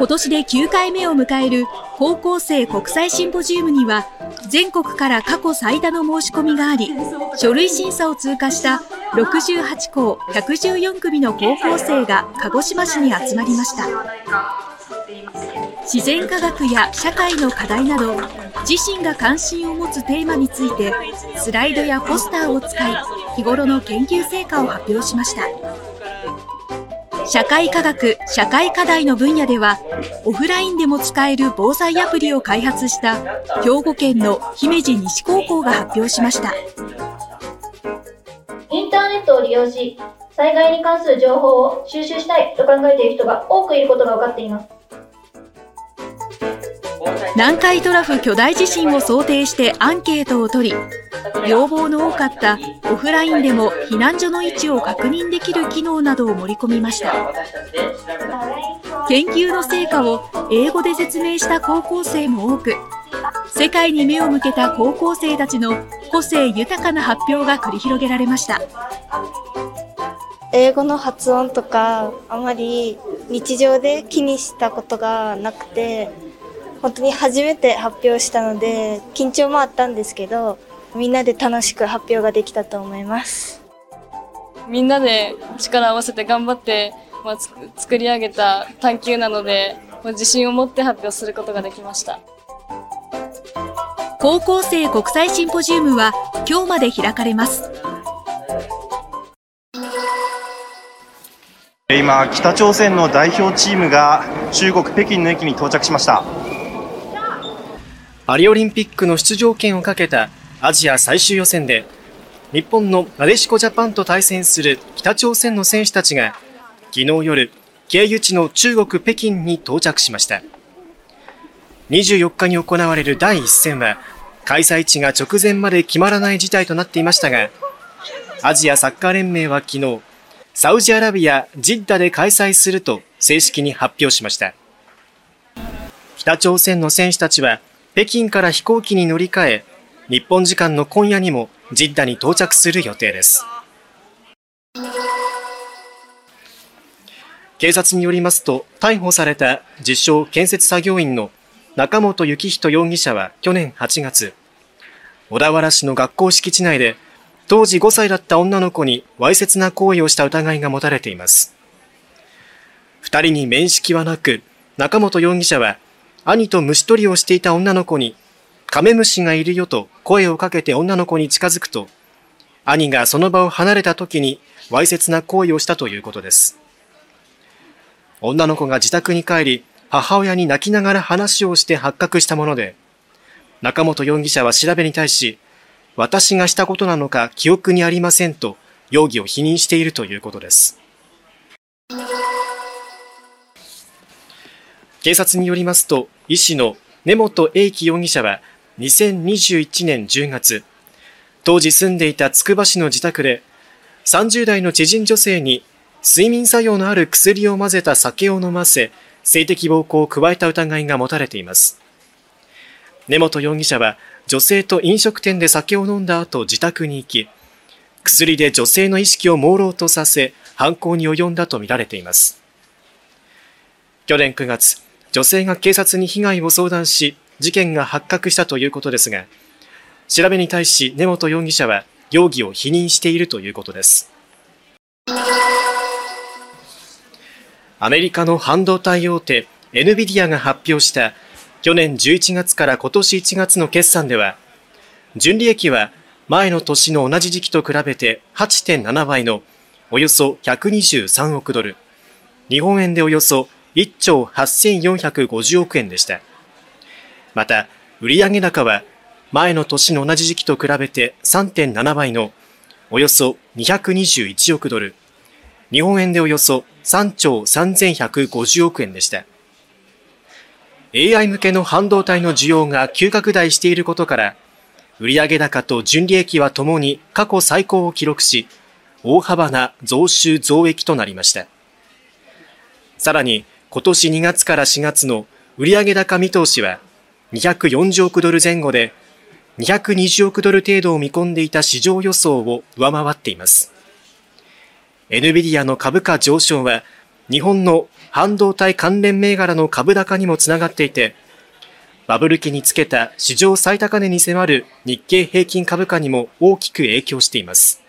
今年で9回目を迎える高校生国際シンポジウムには全国から過去最多の申し込みがあり書類審査を通過した68校114組の高校生が鹿児島市に集まりました。自然科学や社会の課題など自身が関心を持つテーマについてスライドやポスターを使い日頃の研究成果を発表しました。社会科学社会課題の分野ではオフラインでも使える防災アプリを開発した兵庫県の姫路西高校が発表しました。インターネットを利用し災害に関する情報を収集したいと考えている人が多くいることが分かっています。南海トラフ巨大地震を想定してアンケートを取り要望の多かったオフラインでも避難所の位置を確認できる機能などを盛り込みました。研究の成果を英語で説明した高校生も多く世界に目を向けた高校生たちの個性豊かな発表が繰り広げられました。英語の発音とかあまり日常で気にしたことがなくて本当に初めて発表したので緊張もあったんですけどみんなで楽しく発表ができたと思います。みんなで力を合わせて頑張って、まあ、作り上げた探究なので自信を持って発表することができました。高校生国際シンポジウムは今日まで開かれます。今北朝鮮の代表チームが中国北京の駅に到着しました。パリオリンピックの出場権をかけたアジア最終予選で日本のなでしこジャパンと対戦する北朝鮮の選手たちが昨日夜経由地の中国北京に到着しました。24日に行われる第一戦は開催地が直前まで決まらない事態となっていましたがアジアサッカー連盟は昨日サウジアラビア・ジッダで開催すると正式に発表しました。北朝鮮の選手たちは北京から飛行機に乗り換え、日本時間の今夜にもジッダに到着する予定です。警察によりますと、逮捕された自称建設作業員の中本幸人容疑者は去年8月、小田原市の学校敷地内で、当時5歳だった女の子にわいせつな行為をした疑いが持たれています。二人に面識はなく、中本容疑者は兄と虫取りをしていた女の子に、カメムシがいるよと声をかけて女の子に近づくと、兄がその場を離れた時に、わいせつな行為をしたということです。女の子が自宅に帰り、母親に泣きながら話をして発覚したもので、中本容疑者は調べに対し、私がしたことなのか記憶にありませんと容疑を否認しているということです。警察によりますと、医師の根本英樹容疑者は2021年10月、当時住んでいたつくば市の自宅で、30代の知人女性に睡眠作用のある薬を混ぜた酒を飲ませ、性的暴行を加えた疑いが持たれています。根本容疑者は女性と飲食店で酒を飲んだ後自宅に行き、薬で女性の意識を朦朧とさせ、犯行に及んだとみられています。去年9月、女性が警察に被害を相談し、事件が発覚したということですが、調べに対し根本容疑者は容疑を否認しているということです。アメリカの半導体大手 NVIDIA が発表した去年11月から今年1月の決算では、純利益は前の年の同じ時期と比べて8.7倍のおよそ123億ドル、日本円でおよそ1兆8450億円でした。また、売上高は前の年の同じ時期と比べて3.7倍のおよそ221億ドル、日本円でおよそ3兆3150億円でした。AI 向けの半導体の需要が急拡大していることから、売上高と純利益はともに過去最高を記録し、大幅な増収増益となりました。さらに、今年2月から4月の売上高見通しは240億ドル前後で220億ドル程度を見込んでいた市場予想を上回っています。NVIDIA の株価上昇は日本の半導体関連銘柄の株高にもつながっていて、バブル期につけた史上最高値に迫る日経平均株価にも大きく影響しています。